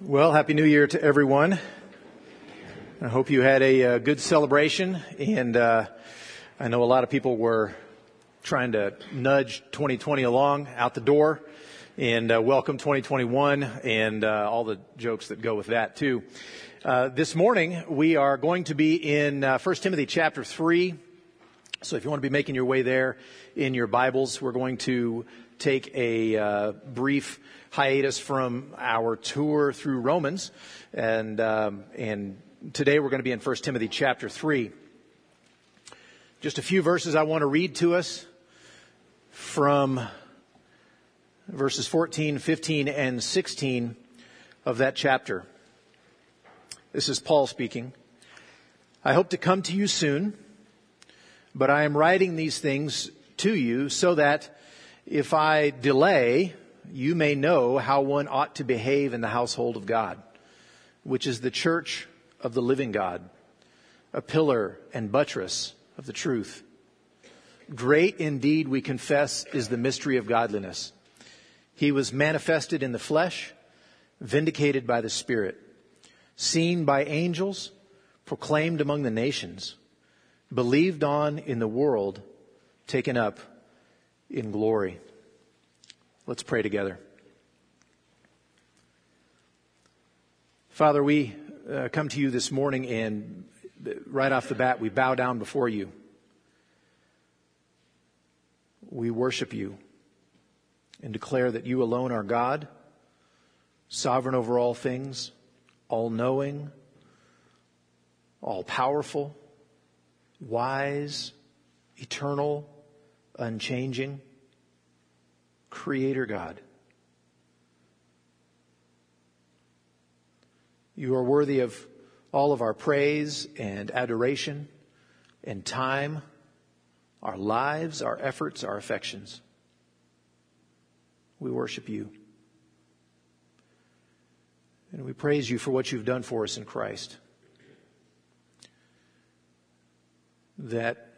Well, Happy New Year to everyone. I hope you had a, uh good celebration, and uh, I know a lot of people were trying to nudge 2020 along out the door, and uh, welcome 2021, and uh, all the jokes that go with that too. Uh, this morning we are going to be in uh, 1 Timothy chapter 3. So if you want to be making your way there in your Bibles, we're going to take a uh, brief hiatus from our tour through Romans, and um, and today we're going to be in 1 Timothy chapter three. Just a few verses I want to read to us from verses 14, 15, and 16 of that chapter. This is Paul speaking. I hope to come to you soon but I am writing these things to you so that if I delay, you may know how one ought to behave in the household of God, which is the church of the living God, a pillar and buttress of the truth. Great indeed, we confess, is the mystery of godliness. He was manifested in the flesh, vindicated by the Spirit, seen by angels, proclaimed among the nations believed on in the world, taken up in glory. Let's pray together. Father, we uh, come to you this morning and right off the bat, we bow down before you. We worship you and declare that you alone are God, sovereign over all things, all knowing, all powerful wise, eternal, unchanging, Creator God. You are worthy of all of our praise and adoration and time, our lives, our efforts, our affections. We worship you. And we praise you for what you've done for us in Christ. that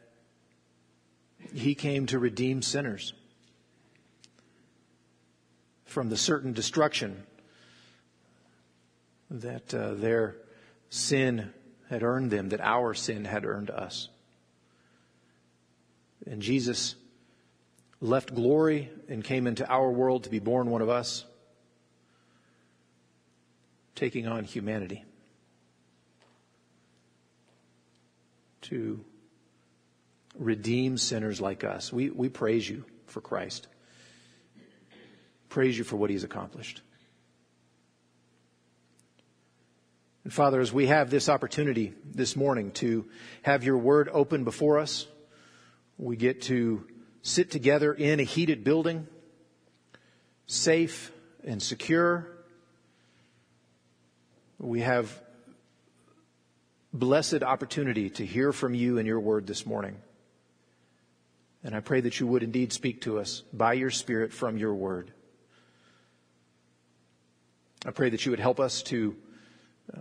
he came to redeem sinners from the certain destruction that uh, their sin had earned them, that our sin had earned us. And Jesus left glory and came into our world to be born one of us, taking on humanity. To redeem sinners like us. We, we praise you for Christ. Praise you for what he's accomplished. And Father, as we have this opportunity this morning to have your word open before us, we get to sit together in a heated building, safe and secure. We have blessed opportunity to hear from you and your word this morning. And I pray that you would indeed speak to us by your Spirit from your word. I pray that you would help us to uh,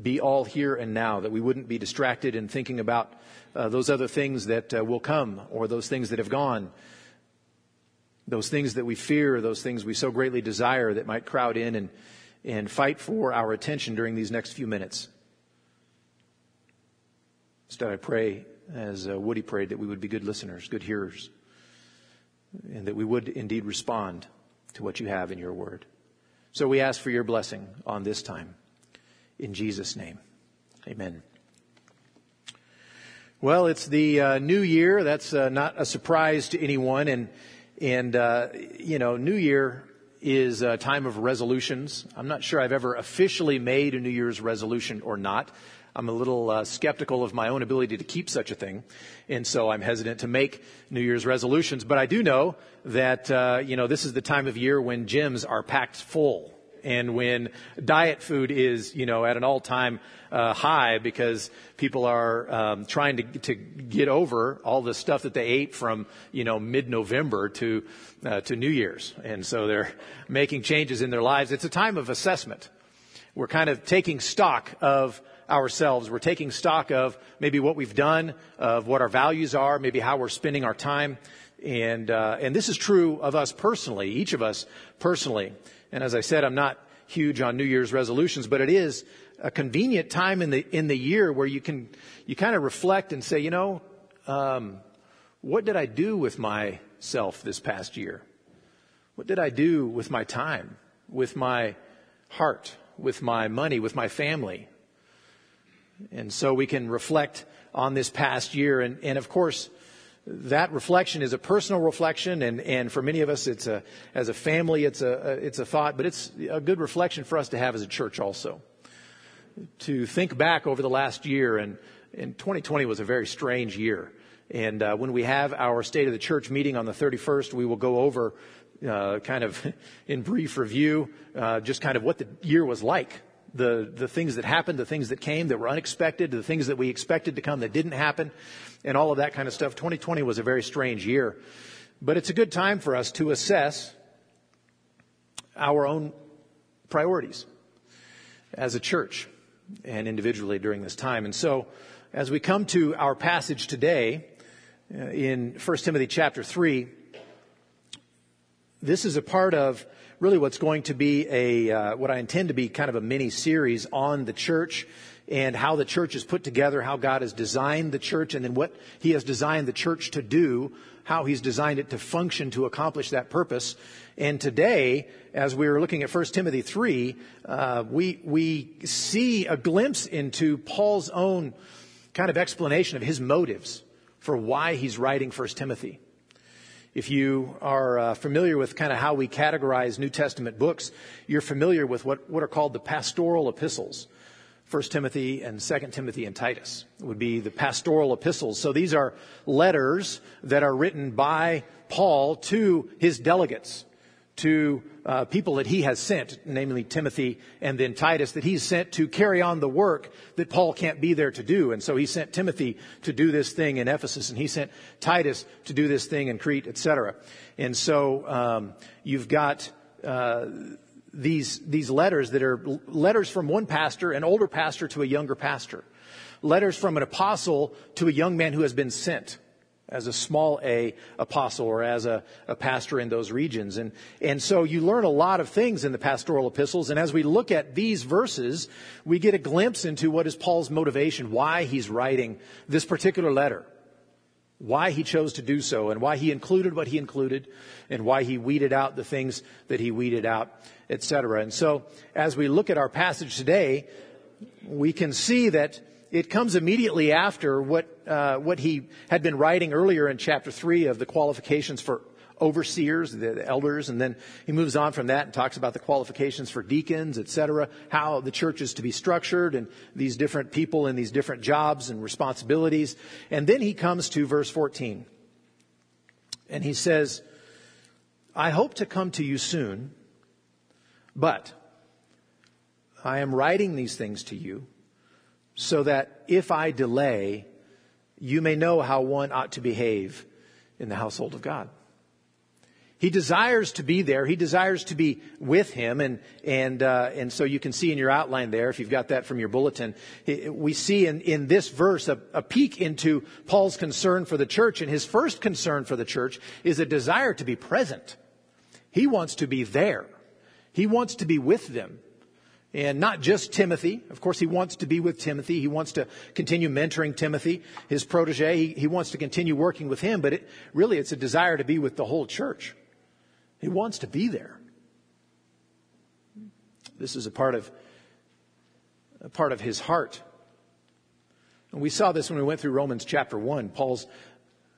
be all here and now, that we wouldn't be distracted in thinking about uh, those other things that uh, will come or those things that have gone, those things that we fear, those things we so greatly desire that might crowd in and, and fight for our attention during these next few minutes. Instead, I pray as uh, Woody prayed, that we would be good listeners, good hearers, and that we would indeed respond to what you have in your word. So we ask for your blessing on this time. In Jesus' name, amen. Well, it's the uh, new year. That's uh, not a surprise to anyone. And, and uh, you know, New Year is a time of resolutions. I'm not sure I've ever officially made a New Year's resolution or not. I'm a little uh, skeptical of my own ability to keep such a thing, and so I'm hesitant to make New Year's resolutions. But I do know that uh, you know this is the time of year when gyms are packed full, and when diet food is you know at an all-time uh, high because people are um, trying to to get over all the stuff that they ate from you know mid-November to uh, to New Year's, and so they're making changes in their lives. It's a time of assessment. We're kind of taking stock of ourselves. We're taking stock of maybe what we've done, of what our values are, maybe how we're spending our time. And, uh, and this is true of us personally, each of us personally. And as I said, I'm not huge on New Year's resolutions, but it is a convenient time in the in the year where you can you kind of reflect and say, you know, um, what did I do with myself this past year? What did I do with my time, with my heart, with my money, with my family? And so we can reflect on this past year, and, and of course, that reflection is a personal reflection, and, and for many of us, it's a, as a family, it's a, it's a thought, but it's a good reflection for us to have as a church also. To think back over the last year, and, and 2020 was a very strange year. And uh, when we have our State of the Church meeting on the 31st, we will go over uh, kind of in brief review uh, just kind of what the year was like the, the things that happened, the things that came that were unexpected, the things that we expected to come that didn't happen, and all of that kind of stuff. 2020 was a very strange year. But it's a good time for us to assess our own priorities as a church and individually during this time. And so, as we come to our passage today uh, in 1 Timothy chapter 3, this is a part of really what's going to be a, uh, what I intend to be kind of a mini series on the church and how the church is put together, how God has designed the church, and then what He has designed the church to do, how He's designed it to function to accomplish that purpose. And today, as we are looking at 1 Timothy 3, uh, we, we see a glimpse into Paul's own kind of explanation of his motives for why he's writing 1 Timothy. If you are uh, familiar with kind of how we categorize New Testament books, you're familiar with what, what are called the pastoral epistles. 1 Timothy and 2 Timothy and Titus would be the pastoral epistles. So these are letters that are written by Paul to his delegates, to uh, people that he has sent, namely Timothy and then Titus, that he's sent to carry on the work that Paul can't be there to do. And so he sent Timothy to do this thing in Ephesus, and he sent Titus to do this thing in Crete, etc. And so um, you've got uh, these these letters that are letters from one pastor, an older pastor, to a younger pastor, letters from an apostle to a young man who has been sent as a small a apostle or as a, a, pastor in those regions. And, and so you learn a lot of things in the pastoral epistles. And as we look at these verses, we get a glimpse into what is Paul's motivation, why he's writing this particular letter, why he chose to do so, and why he included what he included, and why he weeded out the things that he weeded out, etc. And so as we look at our passage today, we can see that it comes immediately after what, uh, what he had been writing earlier in chapter 3 of the qualifications for overseers, the, the, elders, and then he moves on from that and talks about the qualifications for deacons, etc., how the church is to be structured and these different people and these different jobs and responsibilities. And then he comes to verse 14. And he says, I hope to come to you soon, but I am writing these things to you so that if I delay, you may know how one ought to behave in the household of God. He desires to be there. He desires to be with him, and and uh, and so you can see in your outline there, if you've got that from your bulletin, we see in in this verse a, a peek into Paul's concern for the church, and his first concern for the church is a desire to be present. He wants to be there. He wants to be with them. And not just Timothy. Of course, he wants to be with Timothy. He wants to continue mentoring Timothy, his protege. He, he wants to continue working with him, but it, really it's a desire to be with the whole church. He wants to be there. This is a part of, a part of his heart. And we saw this when we went through Romans chapter 1, Paul's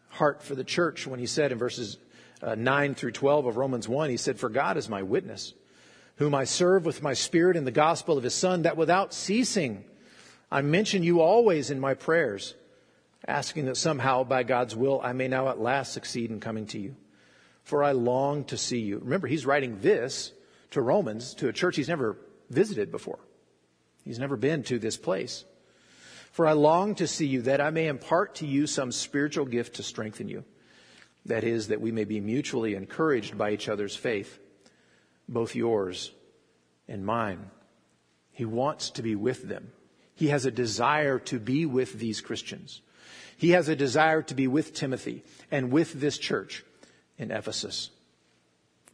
heart for the church when he said in verses uh, 9 through 12 of Romans 1, he said, For God is my witness whom I serve with my spirit in the gospel of his Son, that without ceasing I mention you always in my prayers, asking that somehow by God's will I may now at last succeed in coming to you. For I long to see you. Remember, he's writing this to Romans, to a church he's never visited before. He's never been to this place. For I long to see you that I may impart to you some spiritual gift to strengthen you. That is, that we may be mutually encouraged by each other's faith both yours and mine. He wants to be with them. He has a desire to be with these Christians. He has a desire to be with Timothy and with this church in Ephesus.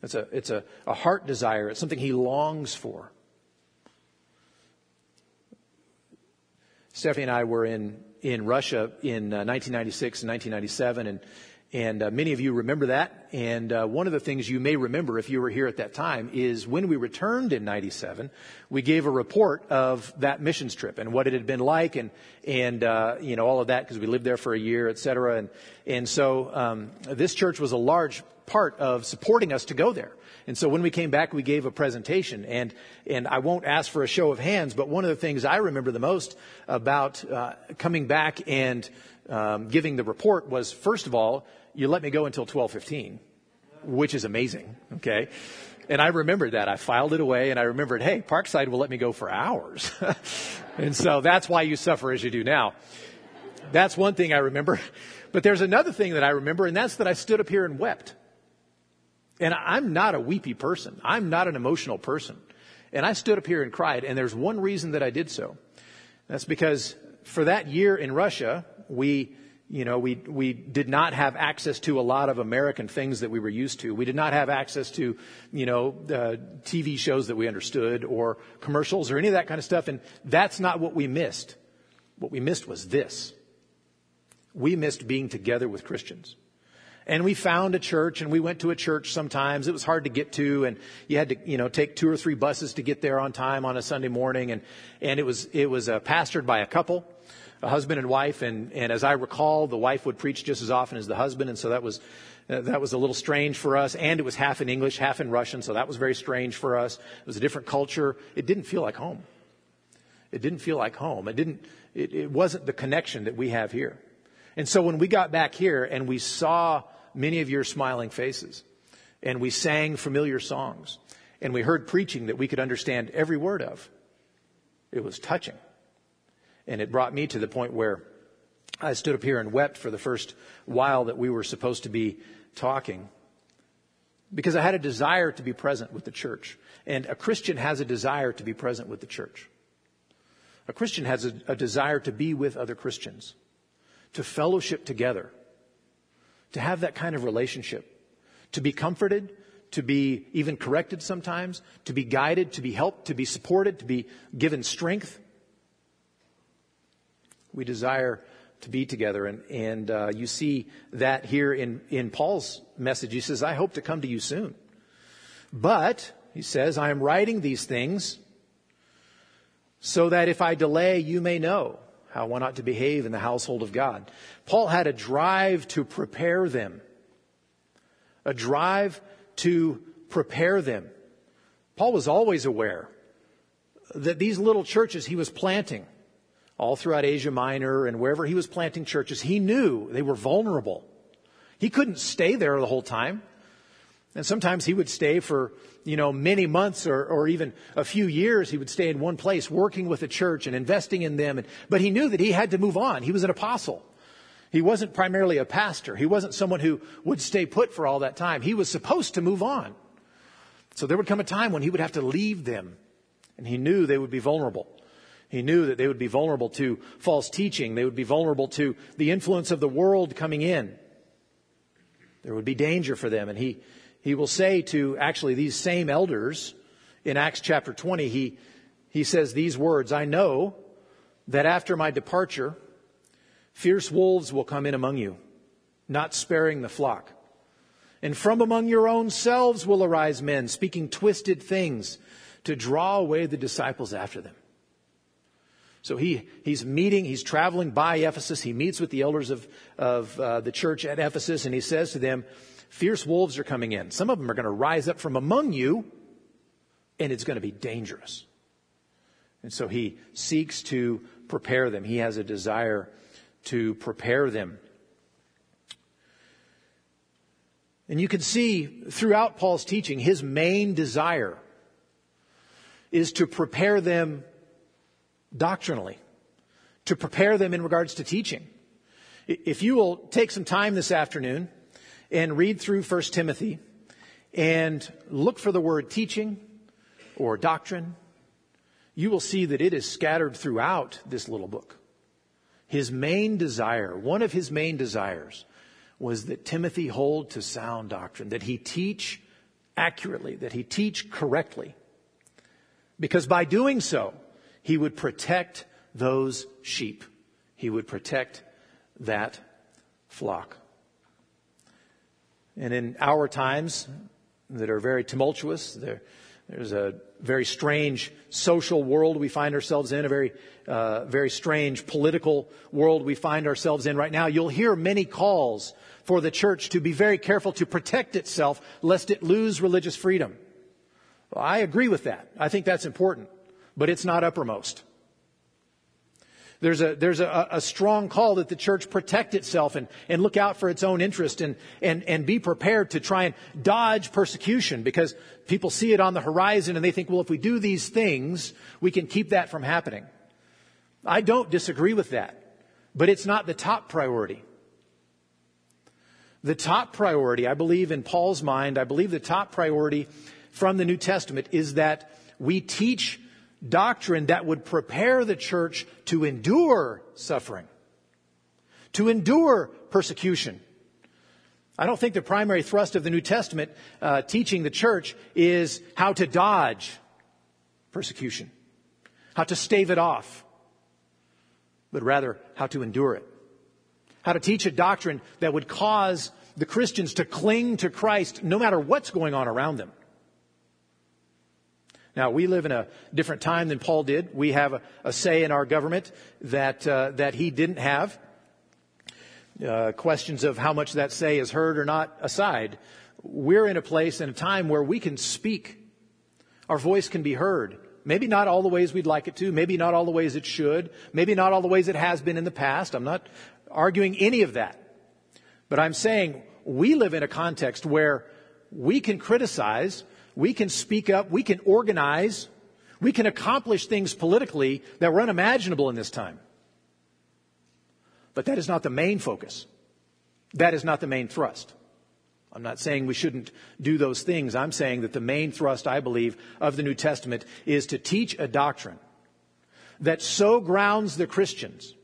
It's a, it's a, a heart desire, it's something he longs for. Stephanie and I were in, in Russia in uh, 1996 and 1997, and and uh, many of you remember that. And uh, one of the things you may remember if you were here at that time is when we returned in 97, we gave a report of that missions trip and what it had been like and, and uh, you know, all of that because we lived there for a year, et cetera. And, and so um, this church was a large part of supporting us to go there. And so when we came back, we gave a presentation. And, and I won't ask for a show of hands, but one of the things I remember the most about uh, coming back and um, giving the report was, first of all, you let me go until 1215, which is amazing. Okay. And I remembered that. I filed it away and I remembered, hey, Parkside will let me go for hours. and so that's why you suffer as you do now. That's one thing I remember. But there's another thing that I remember, and that's that I stood up here and wept. And I'm not a weepy person. I'm not an emotional person. And I stood up here and cried, and there's one reason that I did so. That's because for that year in Russia, we you know, we, we did not have access to a lot of American things that we were used to. We did not have access to, you know, uh, TV shows that we understood or commercials or any of that kind of stuff. And that's not what we missed. What we missed was this. We missed being together with Christians. And we found a church and we went to a church sometimes. It was hard to get to and you had to, you know, take two or three buses to get there on time on a Sunday morning. And, and it was, it was uh, pastored by a couple a husband and wife, and, and as I recall, the wife would preach just as often as the husband, and so that was uh, that was a little strange for us. And it was half in English, half in Russian, so that was very strange for us. It was a different culture. It didn't feel like home. It didn't feel like home. It didn't. It, it wasn't the connection that we have here. And so when we got back here and we saw many of your smiling faces, and we sang familiar songs, and we heard preaching that we could understand every word of, it was touching. And it brought me to the point where I stood up here and wept for the first while that we were supposed to be talking. Because I had a desire to be present with the church. And a Christian has a desire to be present with the church. A Christian has a, a desire to be with other Christians, to fellowship together, to have that kind of relationship, to be comforted, to be even corrected sometimes, to be guided, to be helped, to be supported, to be given strength. We desire to be together. And, and uh, you see that here in, in Paul's message. He says, I hope to come to you soon. But, he says, I am writing these things so that if I delay, you may know how one ought to behave in the household of God. Paul had a drive to prepare them, a drive to prepare them. Paul was always aware that these little churches he was planting all throughout Asia Minor and wherever he was planting churches, he knew they were vulnerable. He couldn't stay there the whole time. And sometimes he would stay for, you know, many months or, or even a few years. He would stay in one place working with the church and investing in them. And, but he knew that he had to move on. He was an apostle. He wasn't primarily a pastor. He wasn't someone who would stay put for all that time. He was supposed to move on. So there would come a time when he would have to leave them. And he knew they would be vulnerable. He knew that they would be vulnerable to false teaching. They would be vulnerable to the influence of the world coming in. There would be danger for them. And he, he will say to actually these same elders in Acts chapter 20, he, he says these words, I know that after my departure, fierce wolves will come in among you, not sparing the flock. And from among your own selves will arise men speaking twisted things to draw away the disciples after them. So he, he's meeting, he's traveling by Ephesus. He meets with the elders of, of uh, the church at Ephesus and he says to them, fierce wolves are coming in. Some of them are going to rise up from among you and it's going to be dangerous. And so he seeks to prepare them. He has a desire to prepare them. And you can see throughout Paul's teaching, his main desire is to prepare them doctrinally, to prepare them in regards to teaching. If you will take some time this afternoon and read through 1 Timothy and look for the word teaching or doctrine, you will see that it is scattered throughout this little book. His main desire, one of his main desires, was that Timothy hold to sound doctrine, that he teach accurately, that he teach correctly. Because by doing so, he would protect those sheep. He would protect that flock. And in our times that are very tumultuous, there, there's a very strange social world we find ourselves in, a very, uh, very strange political world we find ourselves in right now. You'll hear many calls for the church to be very careful to protect itself lest it lose religious freedom. Well, I agree with that. I think that's important, but it's not uppermost. There's a, there's a, a, strong call that the church protect itself and, and look out for its own interest and, and, and be prepared to try and dodge persecution because people see it on the horizon and they think, well, if we do these things, we can keep that from happening. I don't disagree with that, but it's not the top priority. The top priority, I believe in Paul's mind, I believe the top priority from the New Testament is that we teach doctrine that would prepare the church to endure suffering, to endure persecution. I don't think the primary thrust of the New Testament uh, teaching the church is how to dodge persecution, how to stave it off, but rather how to endure it. How to teach a doctrine that would cause the Christians to cling to Christ no matter what's going on around them. Now, we live in a different time than Paul did. We have a, a say in our government that, uh, that he didn't have. Uh, questions of how much that say is heard or not aside, we're in a place and a time where we can speak. Our voice can be heard. Maybe not all the ways we'd like it to. Maybe not all the ways it should. Maybe not all the ways it has been in the past. I'm not arguing any of that. But I'm saying we live in a context where we can criticize we can speak up, we can organize, we can accomplish things politically that were unimaginable in this time. But that is not the main focus. That is not the main thrust. I'm not saying we shouldn't do those things. I'm saying that the main thrust, I believe, of the New Testament is to teach a doctrine that so grounds the Christians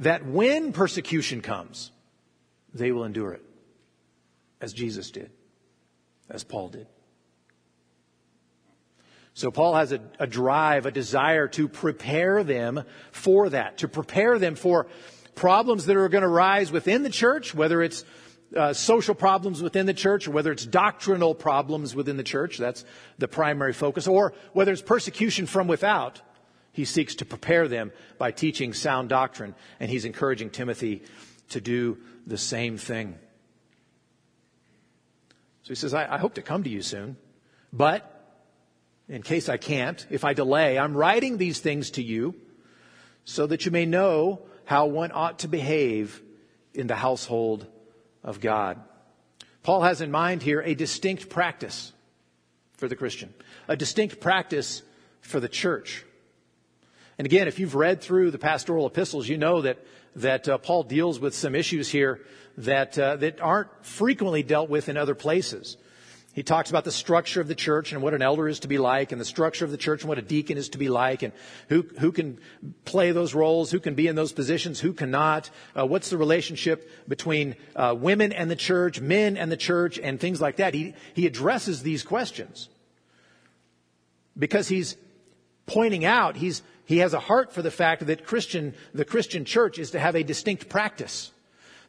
that when persecution comes, they will endure it, as Jesus did, as Paul did. So Paul has a, a, drive, a desire to prepare them for that, to prepare them for problems that are going to rise within the church, whether it's uh, social problems within the church or whether it's doctrinal problems within the church. That's the primary focus. Or whether it's persecution from without. He seeks to prepare them by teaching sound doctrine, and he's encouraging Timothy to do the same thing. So he says, I, I hope to come to you soon, but in case I can't, if I delay, I'm writing these things to you so that you may know how one ought to behave in the household of God. Paul has in mind here a distinct practice for the Christian, a distinct practice for the church. And again, if you've read through the pastoral epistles, you know that, that uh, Paul deals with some issues here that, uh, that aren't frequently dealt with in other places. He talks about the structure of the church and what an elder is to be like, and the structure of the church and what a deacon is to be like, and who, who can play those roles, who can be in those positions, who cannot, uh, what's the relationship between uh, women and the church, men and the church, and things like that. He, he addresses these questions because he's pointing out, he's, he has a heart for the fact that Christian, the Christian church is to have a distinct practice.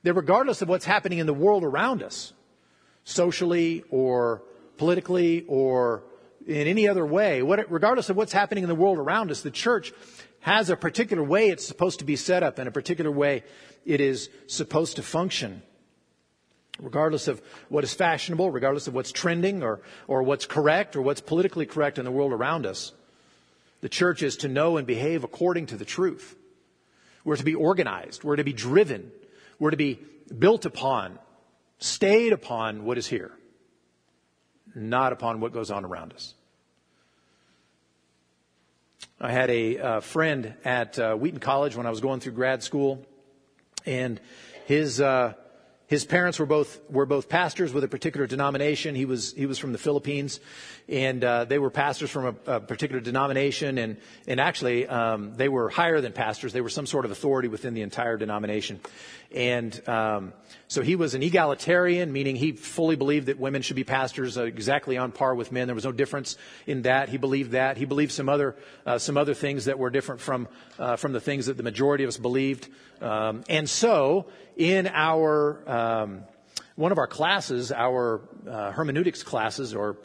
That regardless of what's happening in the world around us, socially or politically or in any other way, what, regardless of what's happening in the world around us, the church has a particular way it's supposed to be set up and a particular way it is supposed to function. Regardless of what is fashionable, regardless of what's trending or, or what's correct or what's politically correct in the world around us, the church is to know and behave according to the truth. We're to be organized. We're to be driven. We're to be built upon stayed upon what is here, not upon what goes on around us. I had a uh, friend at uh, Wheaton College when I was going through grad school, and his uh, his parents were both were both pastors with a particular denomination. He was he was from the Philippines, and uh, they were pastors from a, a, particular denomination. And and actually, um, they were higher than pastors. They were some sort of authority within the entire denomination. And um, so he was an egalitarian, meaning he fully believed that women should be pastors, uh, exactly on par with men. There was no difference in that. He believed that. He believed some other uh, some other things that were different from uh, from the things that the majority of us believed. Um, and so, in our um, one of our classes, our uh, hermeneutics classes, or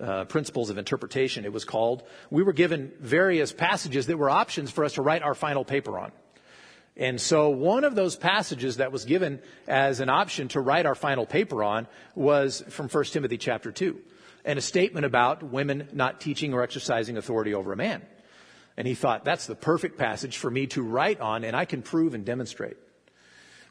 uh, principles of interpretation, it was called, we were given various passages that were options for us to write our final paper on. And so one of those passages that was given as an option to write our final paper on was from 1 Timothy chapter 2 and a statement about women not teaching or exercising authority over a man. And he thought, that's the perfect passage for me to write on, and I can prove and demonstrate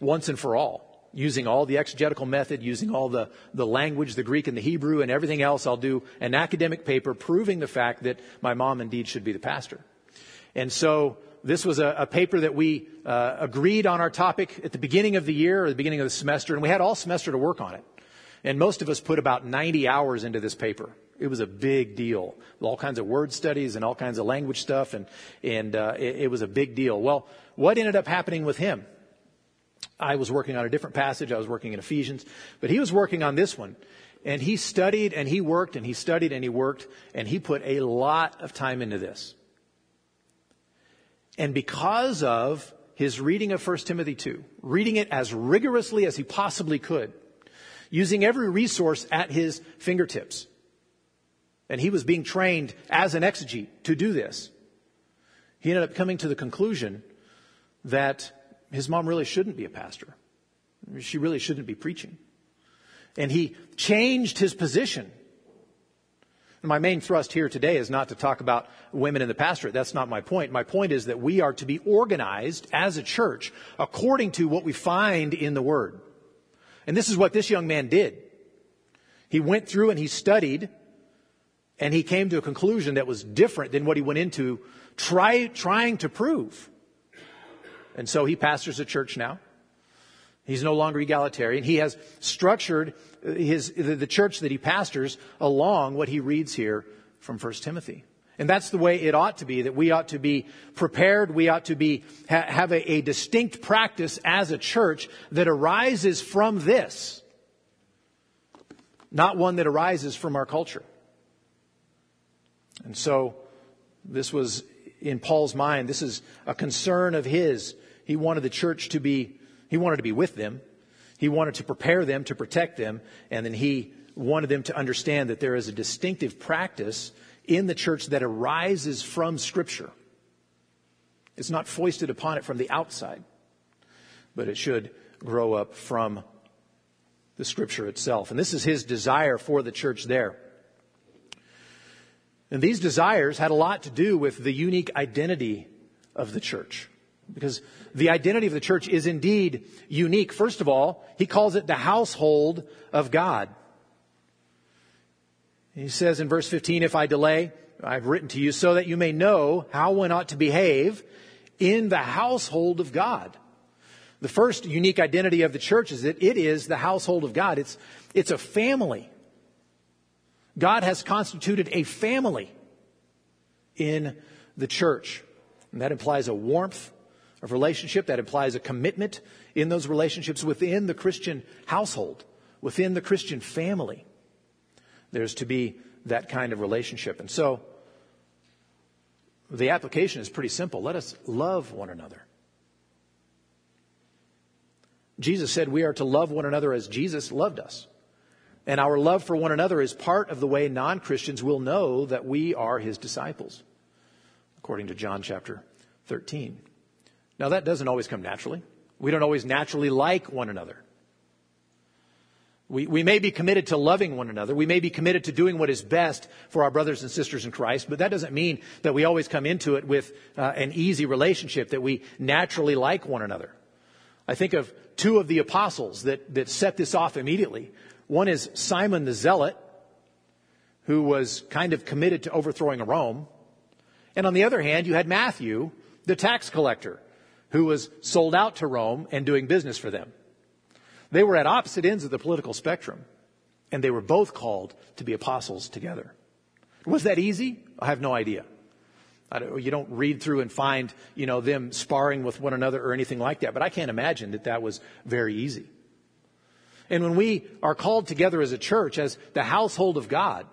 once and for all, using all the exegetical method, using all the, the language, the Greek and the Hebrew, and everything else. I'll do an academic paper proving the fact that my mom indeed should be the pastor. And so this was a, a paper that we uh, agreed on our topic at the beginning of the year or the beginning of the semester, and we had all semester to work on it. And most of us put about 90 hours into this paper. It was a big deal. All kinds of word studies and all kinds of language stuff, and, and uh, it, it was a big deal. Well, what ended up happening with him? I was working on a different passage. I was working in Ephesians, but he was working on this one. And he studied and he worked and he studied and he worked and he put a lot of time into this. And because of his reading of 1 Timothy 2, reading it as rigorously as he possibly could, using every resource at his fingertips, and he was being trained as an exegete to do this, he ended up coming to the conclusion that his mom really shouldn't be a pastor. She really shouldn't be preaching. And he changed his position And my main thrust here today is not to talk about women in the pastorate. That's not my point. My point is that we are to be organized as a church according to what we find in the Word. And this is what this young man did. He went through and he studied and he came to a conclusion that was different than what he went into try, trying to prove. And so he pastors a church now. He's no longer egalitarian. He has structured his, the church that he pastors along what he reads here from 1 Timothy. And that's the way it ought to be, that we ought to be prepared. We ought to be, ha, have a, a distinct practice as a church that arises from this, not one that arises from our culture. And so, this was in Paul's mind. This is a concern of his. He wanted the church to be he wanted to be with them. He wanted to prepare them, to protect them, and then he wanted them to understand that there is a distinctive practice in the church that arises from Scripture. It's not foisted upon it from the outside, but it should grow up from the Scripture itself. And this is his desire for the church there. And these desires had a lot to do with the unique identity of the church. Because the identity of the church is indeed unique. First of all, he calls it the household of God. He says in verse 15, if I delay, I've written to you so that you may know how one ought to behave in the household of God. The first unique identity of the church is that it is the household of God. It's, it's a family. God has constituted a family in the church. And that implies a warmth of relationship. That implies a commitment in those relationships within the Christian household, within the Christian family. There's to be that kind of relationship. And so, the application is pretty simple. Let us love one another. Jesus said we are to love one another as Jesus loved us. And our love for one another is part of the way non Christians will know that we are his disciples, according to John chapter 13. Now, that doesn't always come naturally. We don't always naturally like one another. We, we may be committed to loving one another. We may be committed to doing what is best for our brothers and sisters in Christ, but that doesn't mean that we always come into it with uh, an easy relationship, that we naturally like one another. I think of two of the apostles that, that set this off immediately. One is Simon the Zealot, who was kind of committed to overthrowing Rome. And on the other hand, you had Matthew, the tax collector, who was sold out to Rome and doing business for them. They were at opposite ends of the political spectrum, and they were both called to be apostles together. Was that easy? I have no idea. Don't, you don't read through and find, you know, them sparring with one another or anything like that, but I can't imagine that that was very easy. And when we are called together as a church, as the household of God,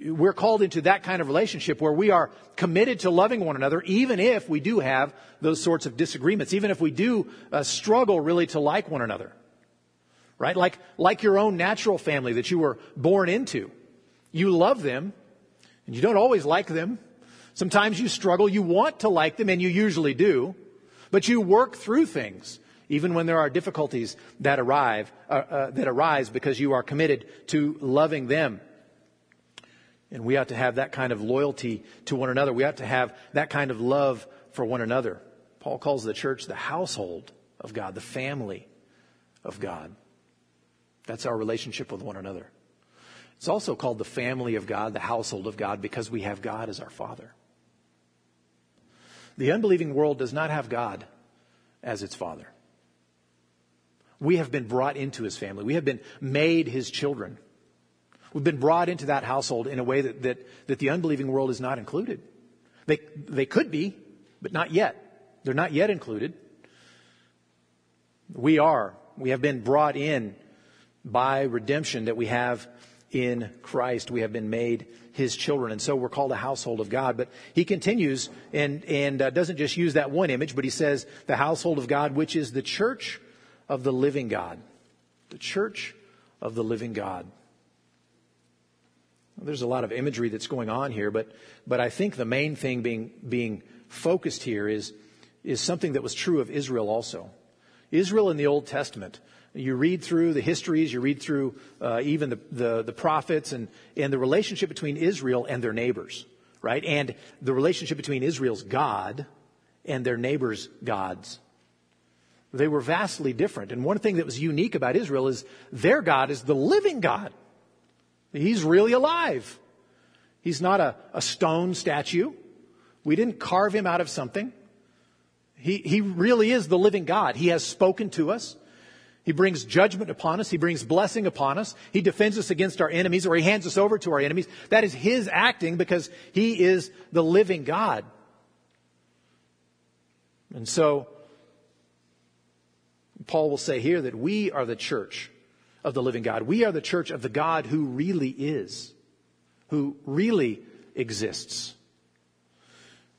we're called into that kind of relationship where we are committed to loving one another, even if we do have those sorts of disagreements, even if we do uh, struggle really to like one another. Right? Like, like your own natural family that you were born into. You love them, and you don't always like them. Sometimes you struggle, you want to like them, and you usually do, but you work through things even when there are difficulties that arrive, uh, uh, that arise because you are committed to loving them. And we ought to have that kind of loyalty to one another. We ought to have that kind of love for one another. Paul calls the church the household of God, the family of God. That's our relationship with one another. It's also called the family of God, the household of God, because we have God as our Father. The unbelieving world does not have God as its Father. We have been brought into his family. We have been made his children. We've been brought into that household in a way that, that, that the unbelieving world is not included. They, they could be, but not yet. They're not yet included. We are. We have been brought in by redemption that we have in Christ. We have been made his children. And so we're called a household of God. But he continues and, and uh, doesn't just use that one image, but he says the household of God, which is the church of the living God. The church of the living God. There's a lot of imagery that's going on here, but, but I think the main thing being, being focused here is, is something that was true of Israel also. Israel in the Old Testament, you read through the histories, you read through uh, even the, the, the prophets and, and the relationship between Israel and their neighbors, right? And the relationship between Israel's God and their neighbors' gods. They were vastly different. And one thing that was unique about Israel is their God is the living God. He's really alive. He's not a, a stone statue. We didn't carve him out of something. He, he really is the living God. He has spoken to us. He brings judgment upon us. He brings blessing upon us. He defends us against our enemies or he hands us over to our enemies. That is his acting because he is the living God. And so Paul will say here that we are the church of the living God. We are the church of the God who really is, who really exists.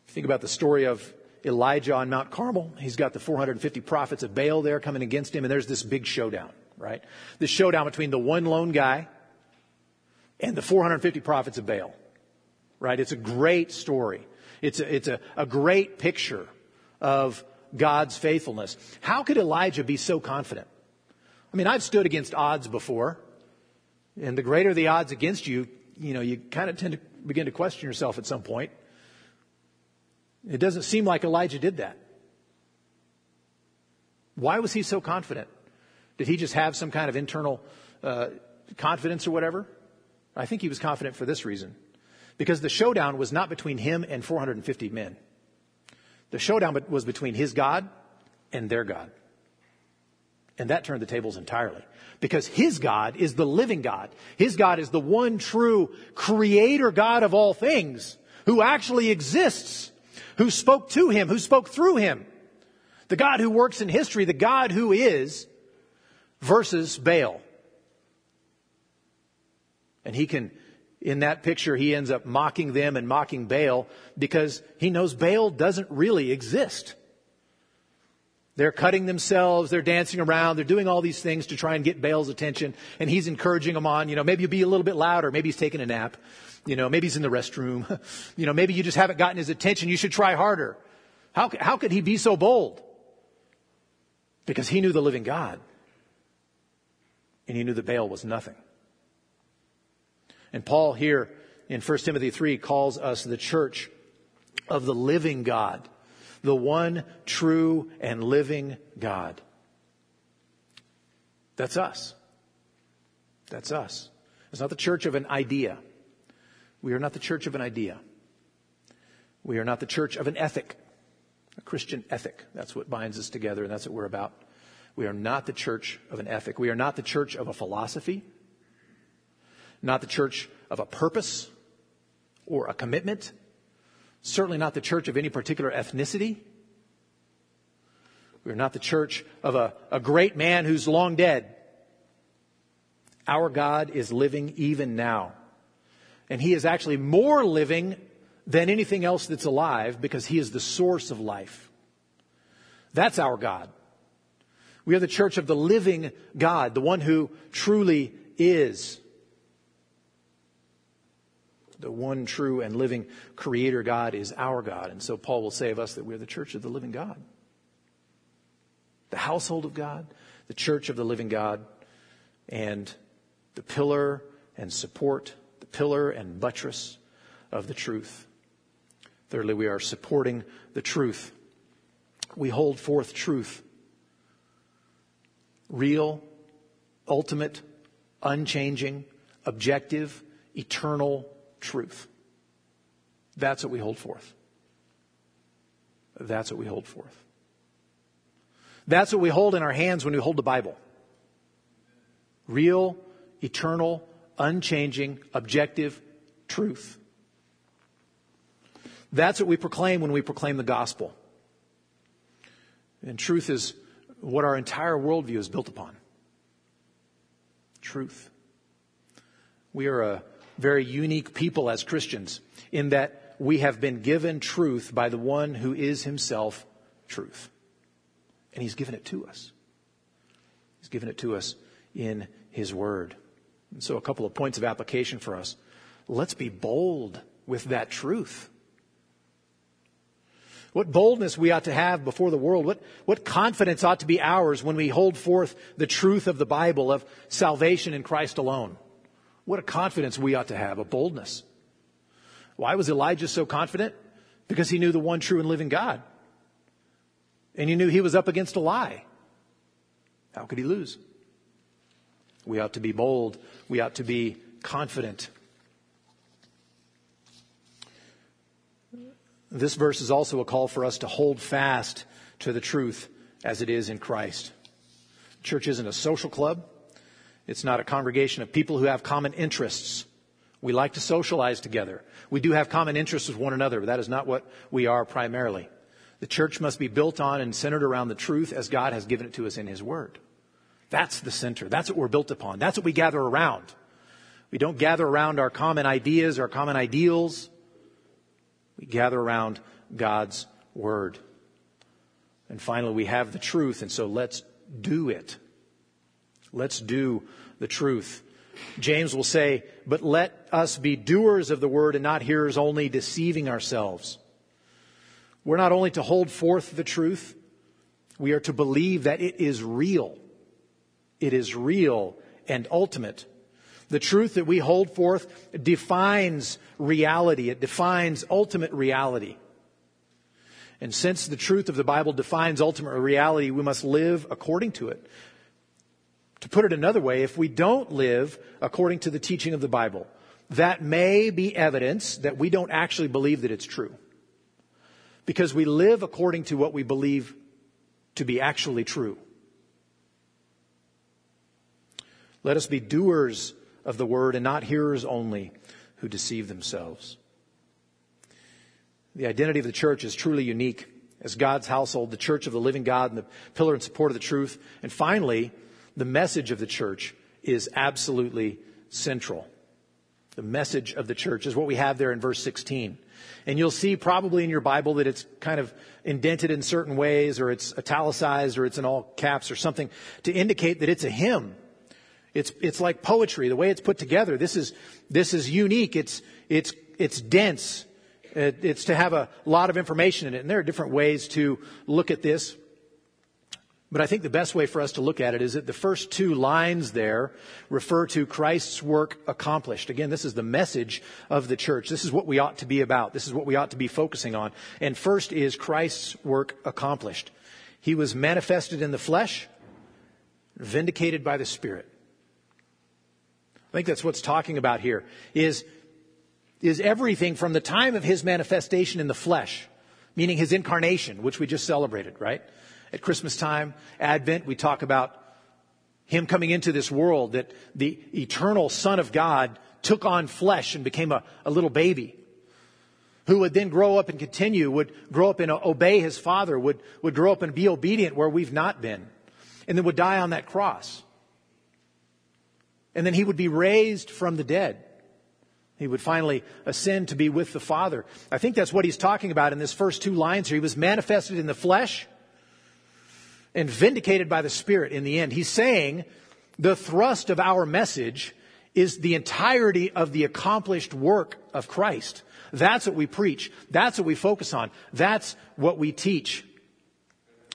Think about the story of Elijah on Mount Carmel. He's got the 450 prophets of Baal there coming against him, and there's this big showdown, right? This showdown between the one lone guy and the 450 prophets of Baal, right? It's a great story. It's a, it's a, a great picture of God's faithfulness. How could Elijah be so confident? I mean, I've stood against odds before, and the greater the odds against you, you know, you kind of tend to begin to question yourself at some point. It doesn't seem like Elijah did that. Why was he so confident? Did he just have some kind of internal uh, confidence or whatever? I think he was confident for this reason. Because the showdown was not between him and 450 men. The showdown was between his God and their God. And that turned the tables entirely. Because his God is the living God. His God is the one true creator God of all things who actually exists, who spoke to him, who spoke through him. The God who works in history, the God who is versus Baal. And he can in that picture, he ends up mocking them and mocking Baal because he knows Baal doesn't really exist. They're cutting themselves, they're dancing around, they're doing all these things to try and get Baal's attention, and he's encouraging them on, you know, maybe you'll be a little bit louder, maybe he's taking a nap, you know, maybe he's in the restroom, you know, maybe you just haven't gotten his attention, you should try harder. How, how could he be so bold? Because he knew the living God, and he knew that Baal was nothing. And Paul here in 1 Timothy 3 calls us the church of the living God, the one true and living God. That's us. That's us. It's not the church of an idea. We are not the church of an idea. We are not the church of an ethic, a Christian ethic. That's what binds us together, and that's what we're about. We are not the church of an ethic. We are not the church of a philosophy, not the church of a purpose or a commitment, certainly not the church of any particular ethnicity. We are not the church of a, a great man who's long dead. Our God is living even now. And he is actually more living than anything else that's alive because he is the source of life. That's our God. We are the church of the living God, the one who truly is. The one true and living creator God is our God. And so Paul will say of us that we're the church of the living God the household of God, the church of the living God, and the pillar and support, the pillar and buttress of the truth. Thirdly, we are supporting the truth. We hold forth truth. Real, ultimate, unchanging, objective, eternal truth. That's what we hold forth. That's what we hold forth. That's what we hold in our hands when we hold the Bible. Real, eternal, unchanging, objective truth. That's what we proclaim when we proclaim the gospel. And truth is what our entire worldview is built upon. Truth. We are a very unique people as Christians in that we have been given truth by the one who is himself truth. And He's given it to us. He's given it to us in His Word. And so, a couple of points of application for us. Let's be bold with that truth. What boldness we ought to have before the world. What, what confidence ought to be ours when we hold forth the truth of the Bible of salvation in Christ alone. What a confidence we ought to have, a boldness. Why was Elijah so confident? Because he knew the one true and living God and he knew he was up against a lie. How could he lose? We ought to be bold. We ought to be confident. This verse is also a call for us to hold fast to the truth as it is in Christ. Church isn't a social club. It's not a congregation of people who have common interests. We like to socialize together. We do have common interests with one another, but that is not what we are primarily. The church must be built on and centered around the truth as God has given it to us in His Word. That's the center. That's what we're built upon. That's what we gather around. We don't gather around our common ideas, our common ideals. We gather around God's Word. And finally, we have the truth, and so let's do it. Let's do the truth. James will say, But let us be doers of the word and not hearers only, deceiving ourselves. We're not only to hold forth the truth, we are to believe that it is real. It is real and ultimate. The truth that we hold forth defines reality. It defines ultimate reality. And since the truth of the Bible defines ultimate reality, we must live according to it. To put it another way, if we don't live according to the teaching of the Bible, that may be evidence that we don't actually believe that it's true because we live according to what we believe to be actually true. Let us be doers of the word and not hearers only who deceive themselves. The identity of the church is truly unique as God's household, the church of the living God and the pillar and support of the truth. And finally, the message of the church is absolutely central. The message of the church is what we have there in verse 16. And you'll see probably in your Bible that it's kind of indented in certain ways, or it's italicized, or it's in all caps, or something to indicate that it's a hymn. It's, it's like poetry, the way it's put together. This is, this is unique. It's, it's, it's dense. It's to have a lot of information in it. And there are different ways to look at this. But I think the best way for us to look at it is that the first two lines there refer to Christ's work accomplished. Again, this is the message of the church. This is what we ought to be about. This is what we ought to be focusing on. And first is Christ's work accomplished. He was manifested in the flesh, vindicated by the Spirit. I think that's what's talking about here is, is everything from the time of his manifestation in the flesh, meaning his incarnation, which we just celebrated, right? At Christmas time, Advent, we talk about him coming into this world, that the eternal Son of God took on flesh and became a, a little baby who would then grow up and continue, would grow up and obey his father, would, would grow up and be obedient where we've not been, and then would die on that cross. And then he would be raised from the dead. He would finally ascend to be with the Father. I think that's what he's talking about in this first two lines here. He was manifested in the flesh and vindicated by the Spirit in the end. He's saying the thrust of our message is the entirety of the accomplished work of Christ. That's what we preach. That's what we focus on. That's what we teach.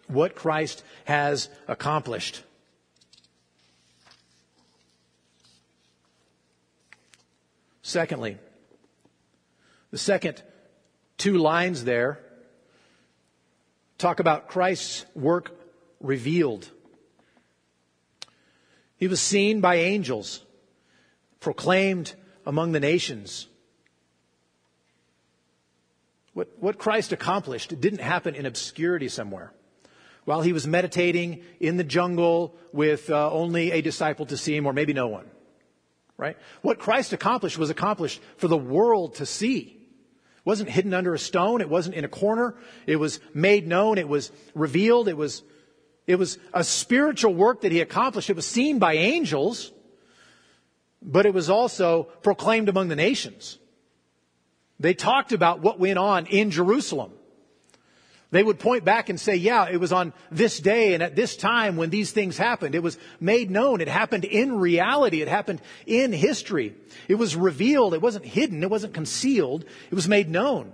What Christ has accomplished. Secondly, the second two lines there talk about Christ's work revealed. He was seen by angels, proclaimed among the nations. What, what Christ accomplished didn't happen in obscurity somewhere. While he was meditating in the jungle with uh, only a disciple to see him, or maybe no one right? What Christ accomplished was accomplished for the world to see. It wasn't hidden under a stone. It wasn't in a corner. It was made known. It was revealed. It was, it was a spiritual work that he accomplished. It was seen by angels, but it was also proclaimed among the nations. They talked about what went on in Jerusalem. They would point back and say, yeah, it was on this day and at this time when these things happened. It was made known. It happened in reality. It happened in history. It was revealed. It wasn't hidden. It wasn't concealed. It was made known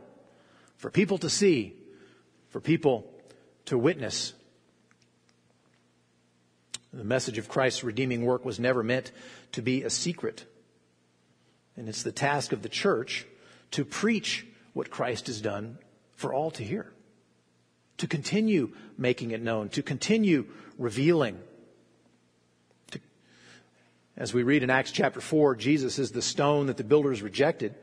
for people to see, for people to witness. The message of Christ's redeeming work was never meant to be a secret. And it's the task of the church to preach what Christ has done for all to hear to continue making it known, to continue revealing. To, as we read in Acts chapter 4, Jesus is the stone that the builders rejected,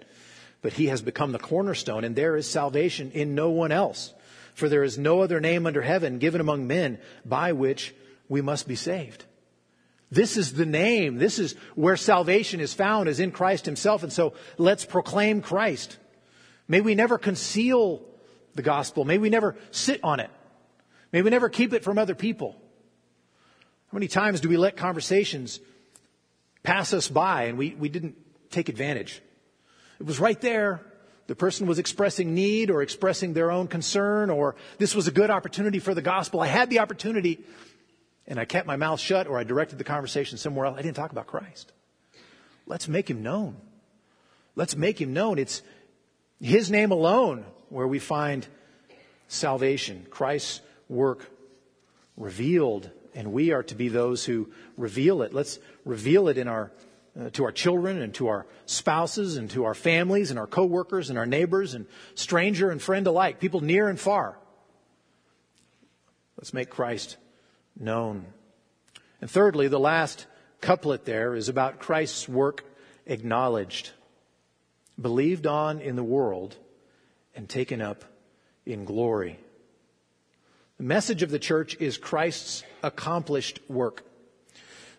but he has become the cornerstone, and there is salvation in no one else. For there is no other name under heaven given among men by which we must be saved. This is the name. This is where salvation is found, is in Christ Himself. And so let's proclaim Christ. May we never conceal the gospel. May we never sit on it. May we never keep it from other people. How many times do we let conversations pass us by and we, we didn't take advantage? It was right there. The person was expressing need or expressing their own concern, or this was a good opportunity for the gospel. I had the opportunity, and I kept my mouth shut, or I directed the conversation somewhere else. I didn't talk about Christ. Let's make him known. Let's make him known. It's his name alone where we find salvation, Christ's work revealed, and we are to be those who reveal it. Let's reveal it in our uh, to our children and to our spouses and to our families and our coworkers and our neighbors and stranger and friend alike, people near and far. Let's make Christ known. And thirdly, the last couplet there is about Christ's work acknowledged, believed on in the world, and taken up in glory. The message of the church is Christ's accomplished work.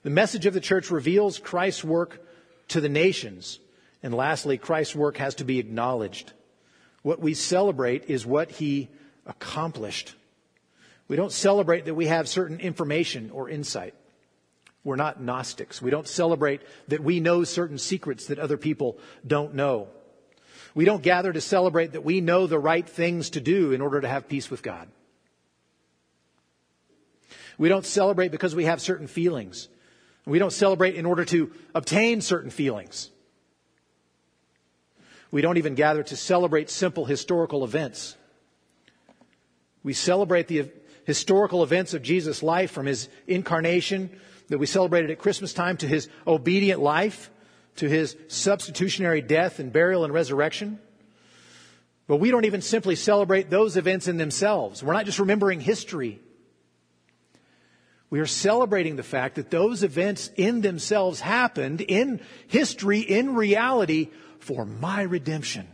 The message of the church reveals Christ's work to the nations. And lastly, Christ's work has to be acknowledged. What we celebrate is what he accomplished. We don't celebrate that we have certain information or insight. We're not Gnostics. We don't celebrate that we know certain secrets that other people don't know. We don't gather to celebrate that we know the right things to do in order to have peace with God. We don't celebrate because we have certain feelings. We don't celebrate in order to obtain certain feelings. We don't even gather to celebrate simple historical events. We celebrate the historical events of Jesus' life from his incarnation that we celebrated at Christmas time to his obedient life to his substitutionary death and burial and resurrection. But we don't even simply celebrate those events in themselves. We're not just remembering history. We are celebrating the fact that those events in themselves happened in history, in reality, for my redemption.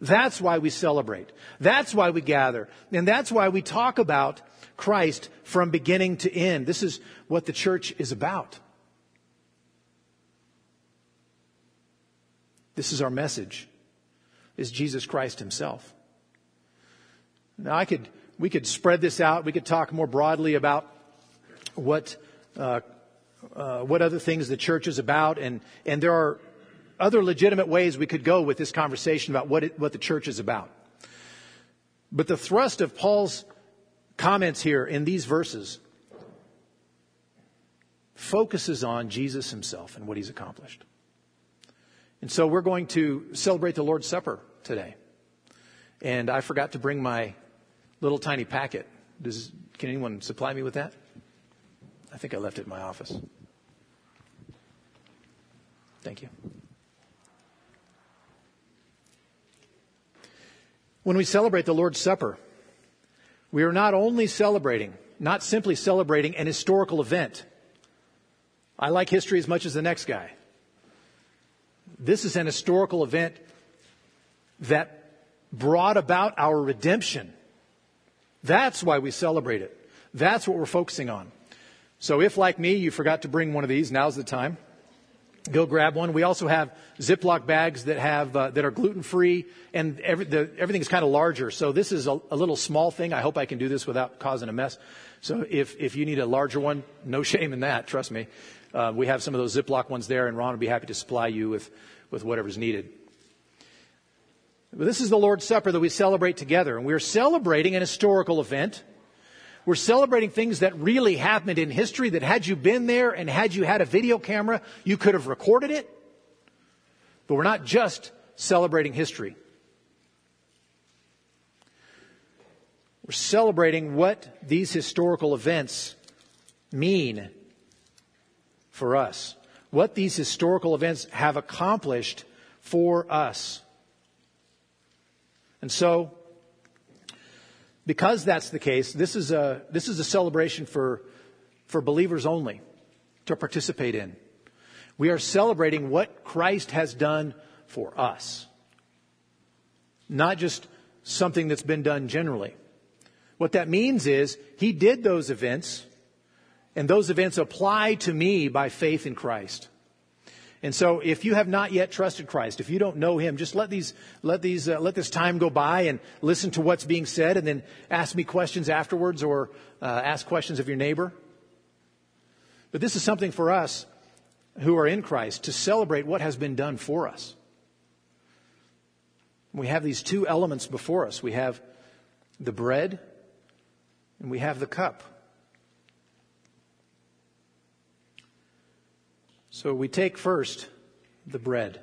That's why we celebrate. That's why we gather. And that's why we talk about Christ from beginning to end. This is what the church is about. This is our message, is Jesus Christ himself. Now I could, we could spread this out. We could talk more broadly about what, uh, uh, what other things the church is about. And, and there are other legitimate ways we could go with this conversation about what, it, what the church is about. But the thrust of Paul's comments here in these verses focuses on Jesus himself and what he's accomplished. And so we're going to celebrate the Lord's Supper today. And I forgot to bring my little tiny packet. Does, can anyone supply me with that? I think I left it in my office. Thank you. When we celebrate the Lord's Supper, we are not only celebrating, not simply celebrating an historical event. I like history as much as the next guy. This is an historical event that brought about our redemption. That's why we celebrate it. That's what we're focusing on. So if, like me, you forgot to bring one of these, now's the time. Go grab one. We also have Ziploc bags that have uh, that are gluten free, and every, the, everything is kind of larger. So this is a, a, little small thing. I hope I can do this without causing a mess. So if if you need a larger one, no shame in that. Trust me. Uh, we have some of those Ziploc ones there, and Ron will be happy to supply you with with whatever's needed. But this is the Lord's Supper that we celebrate together, and we're celebrating an historical event. We're celebrating things that really happened in history that had you been there and had you had a video camera, you could have recorded it. But we're not just celebrating history. We're celebrating what these historical events mean for us. What these historical events have accomplished for us. And so, because that's the case, this is a, this is a celebration for, for believers only to participate in. We are celebrating what Christ has done for us, not just something that's been done generally. What that means is he did those events, and those events apply to me by faith in Christ. And so if you have not yet trusted Christ, if you don't know him, just let these, let these, uh, let this time go by and listen to what's being said and then ask me questions afterwards or uh, ask questions of your neighbor. But this is something for us who are in Christ to celebrate what has been done for us. We have these two elements before us. We have the bread and we have the cup. So we take first the bread.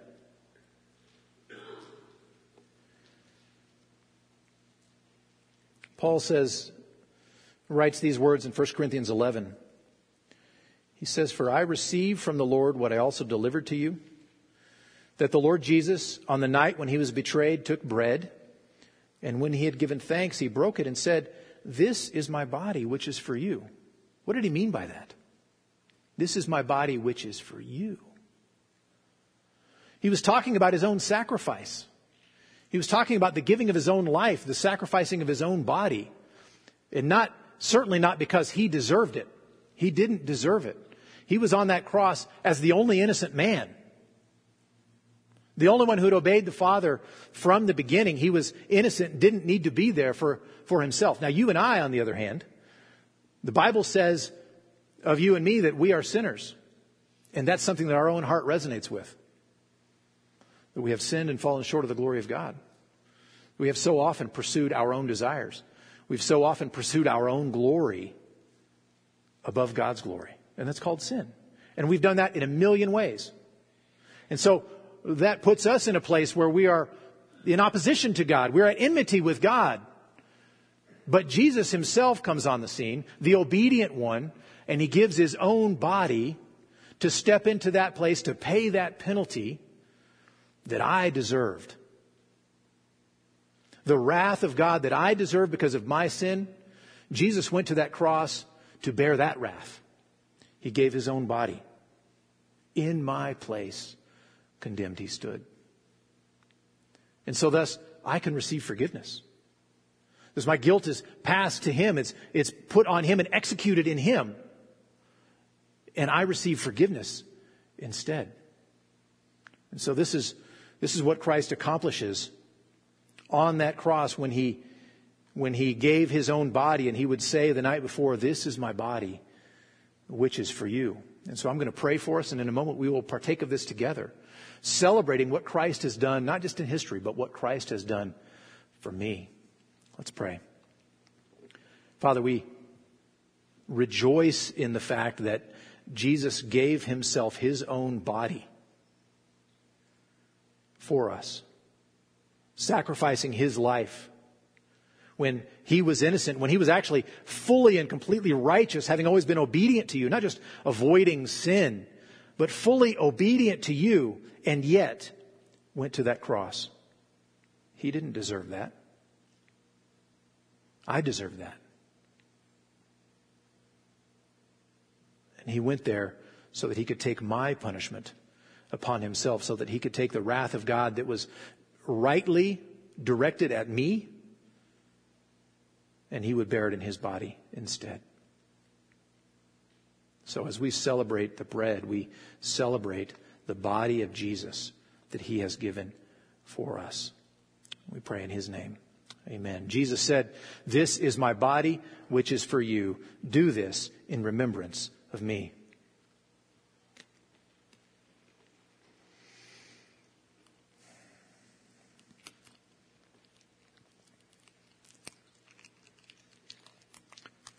Paul says, writes these words in 1 Corinthians 11. He says, For I received from the Lord what I also delivered to you, that the Lord Jesus, on the night when he was betrayed, took bread, and when he had given thanks, he broke it and said, This is my body, which is for you. What did he mean by that? This is my body, which is for you. He was talking about his own sacrifice. He was talking about the giving of his own life, the sacrificing of his own body. And not, certainly not because he deserved it. He didn't deserve it. He was on that cross as the only innocent man. The only one who had obeyed the Father from the beginning. He was innocent, didn't need to be there for, for himself. Now, you and I, on the other hand, the Bible says of you and me that we are sinners. And that's something that our own heart resonates with. That we have sinned and fallen short of the glory of God. We have so often pursued our own desires. We've so often pursued our own glory above God's glory. And that's called sin. And we've done that in a million ways. And so that puts us in a place where we are in opposition to God. We're at enmity with God. But Jesus himself comes on the scene, the obedient one, and he gives his own body to step into that place to pay that penalty that I deserved. The wrath of God that I deserved because of my sin, Jesus went to that cross to bear that wrath. He gave his own body. In my place, condemned he stood. And so thus, I can receive forgiveness. Because my guilt is passed to him, it's, it's put on him and executed in him. And I receive forgiveness instead. And so this is, this is what Christ accomplishes on that cross when he, when he gave his own body and he would say the night before, This is my body, which is for you. And so I'm going to pray for us, and in a moment we will partake of this together, celebrating what Christ has done, not just in history, but what Christ has done for me. Let's pray. Father, we rejoice in the fact that Jesus gave himself his own body for us, sacrificing his life when he was innocent, when he was actually fully and completely righteous, having always been obedient to you, not just avoiding sin, but fully obedient to you, and yet went to that cross. He didn't deserve that. I deserve that. And he went there so that he could take my punishment upon himself, so that he could take the wrath of God that was rightly directed at me and he would bear it in his body instead. So as we celebrate the bread, we celebrate the body of Jesus that he has given for us. We pray in his name. Amen. Jesus said, This is my body, which is for you. Do this in remembrance of me.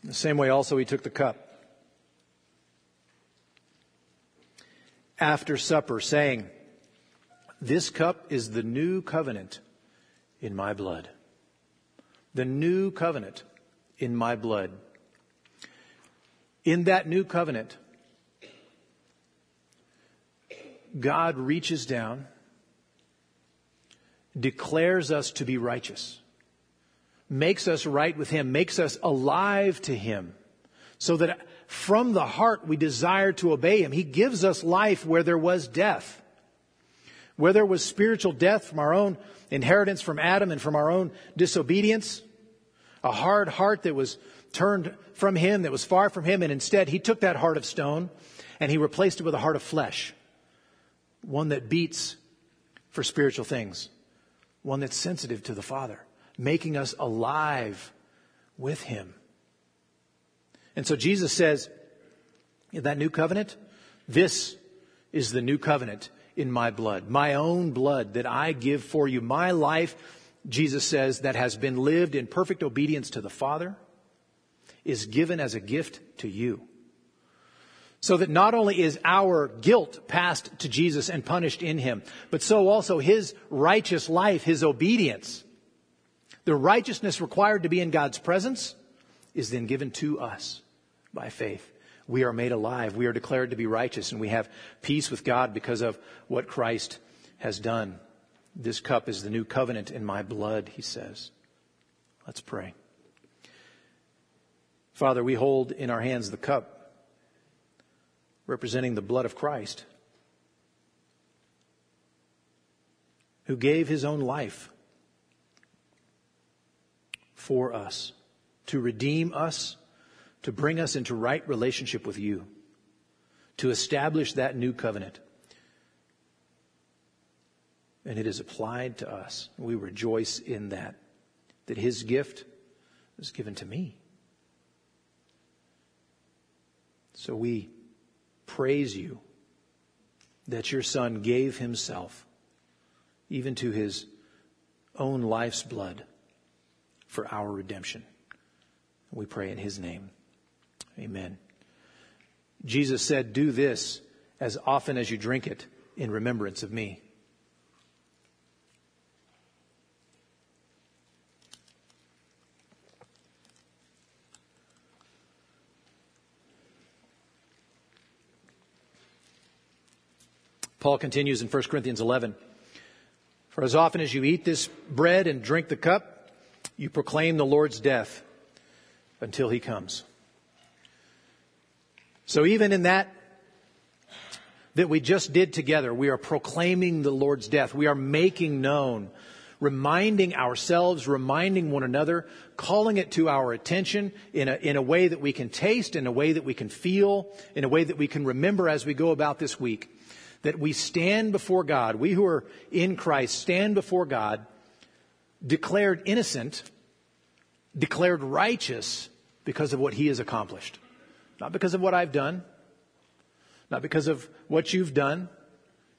In the same way, also, he took the cup after supper, saying, This cup is the new covenant in my blood. The new covenant in my blood. In that new covenant, God reaches down, declares us to be righteous makes us right with Him, makes us alive to Him, so that from the heart we desire to obey Him. He gives us life where there was death. Where there was spiritual death from our own inheritance from Adam and from our own disobedience, a hard heart that was turned from Him, that was far from Him, and instead He took that heart of stone and He replaced it with a heart of flesh, one that beats for spiritual things, one that's sensitive to the Father making us alive with Him. And so Jesus says, in that new covenant, this is the new covenant in my blood, my own blood that I give for you. My life, Jesus says, that has been lived in perfect obedience to the Father is given as a gift to you. So that not only is our guilt passed to Jesus and punished in him, but so also his righteous life, his obedience the righteousness required to be in God's presence is then given to us by faith. We are made alive. We are declared to be righteous, and we have peace with God because of what Christ has done. This cup is the new covenant in my blood, he says. Let's pray. Father, we hold in our hands the cup representing the blood of Christ, who gave his own life for us, to redeem us, to bring us into right relationship with you, to establish that new covenant. And it is applied to us. We rejoice in that, that his gift was given to me. So we praise you that your son gave himself even to his own life's blood for our redemption. We pray in his name. Amen. Jesus said, Do this as often as you drink it in remembrance of me. Paul continues in 1 Corinthians 11. For as often as you eat this bread and drink the cup, you proclaim the Lord's death until he comes. So even in that that we just did together, we are proclaiming the Lord's death. We are making known reminding ourselves, reminding one another, calling it to our attention in a, in a way that we can taste, in a way that we can feel, in a way that we can remember as we go about this week. That we stand before God, we who are in Christ stand before God, declared innocent, declared righteous because of what He has accomplished. Not because of what I've done, not because of what you've done,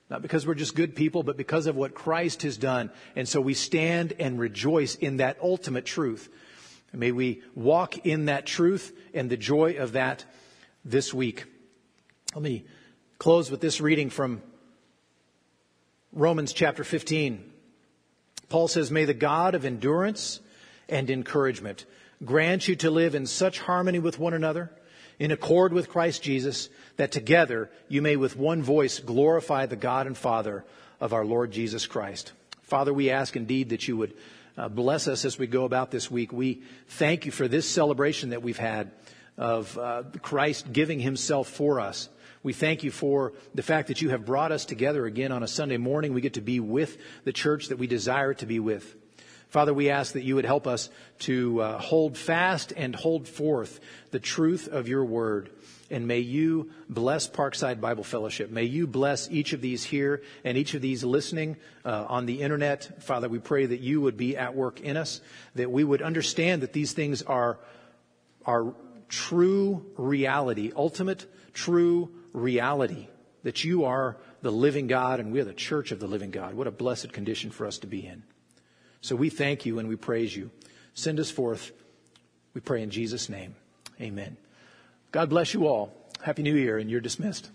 not because we're just good people, but because of what Christ has done. And so we stand and rejoice in that ultimate truth. May we walk in that truth and the joy of that this week. Let me close with this reading from Romans chapter 15. Paul says, May the God of endurance and encouragement grant you to live in such harmony with one another in accord with Christ Jesus, that together you may with one voice glorify the God and Father of our Lord Jesus Christ. Father, we ask indeed that you would uh, bless us as we go about this week. We thank you for this celebration that we've had of uh, Christ giving himself for us. We thank you for the fact that you have brought us together again on a Sunday morning. We get to be with the church that we desire to be with. Father, we ask that you would help us to uh, hold fast and hold forth the truth of your word. And may you bless Parkside Bible Fellowship. May you bless each of these here and each of these listening uh, on the internet. Father, we pray that you would be at work in us, that we would understand that these things are, are true reality, ultimate true reality, that you are the living God and we are the church of the living God. What a blessed condition for us to be in. So we thank you and we praise you. Send us forth. We pray in Jesus' name. Amen. God bless you all. Happy New Year, and you're dismissed.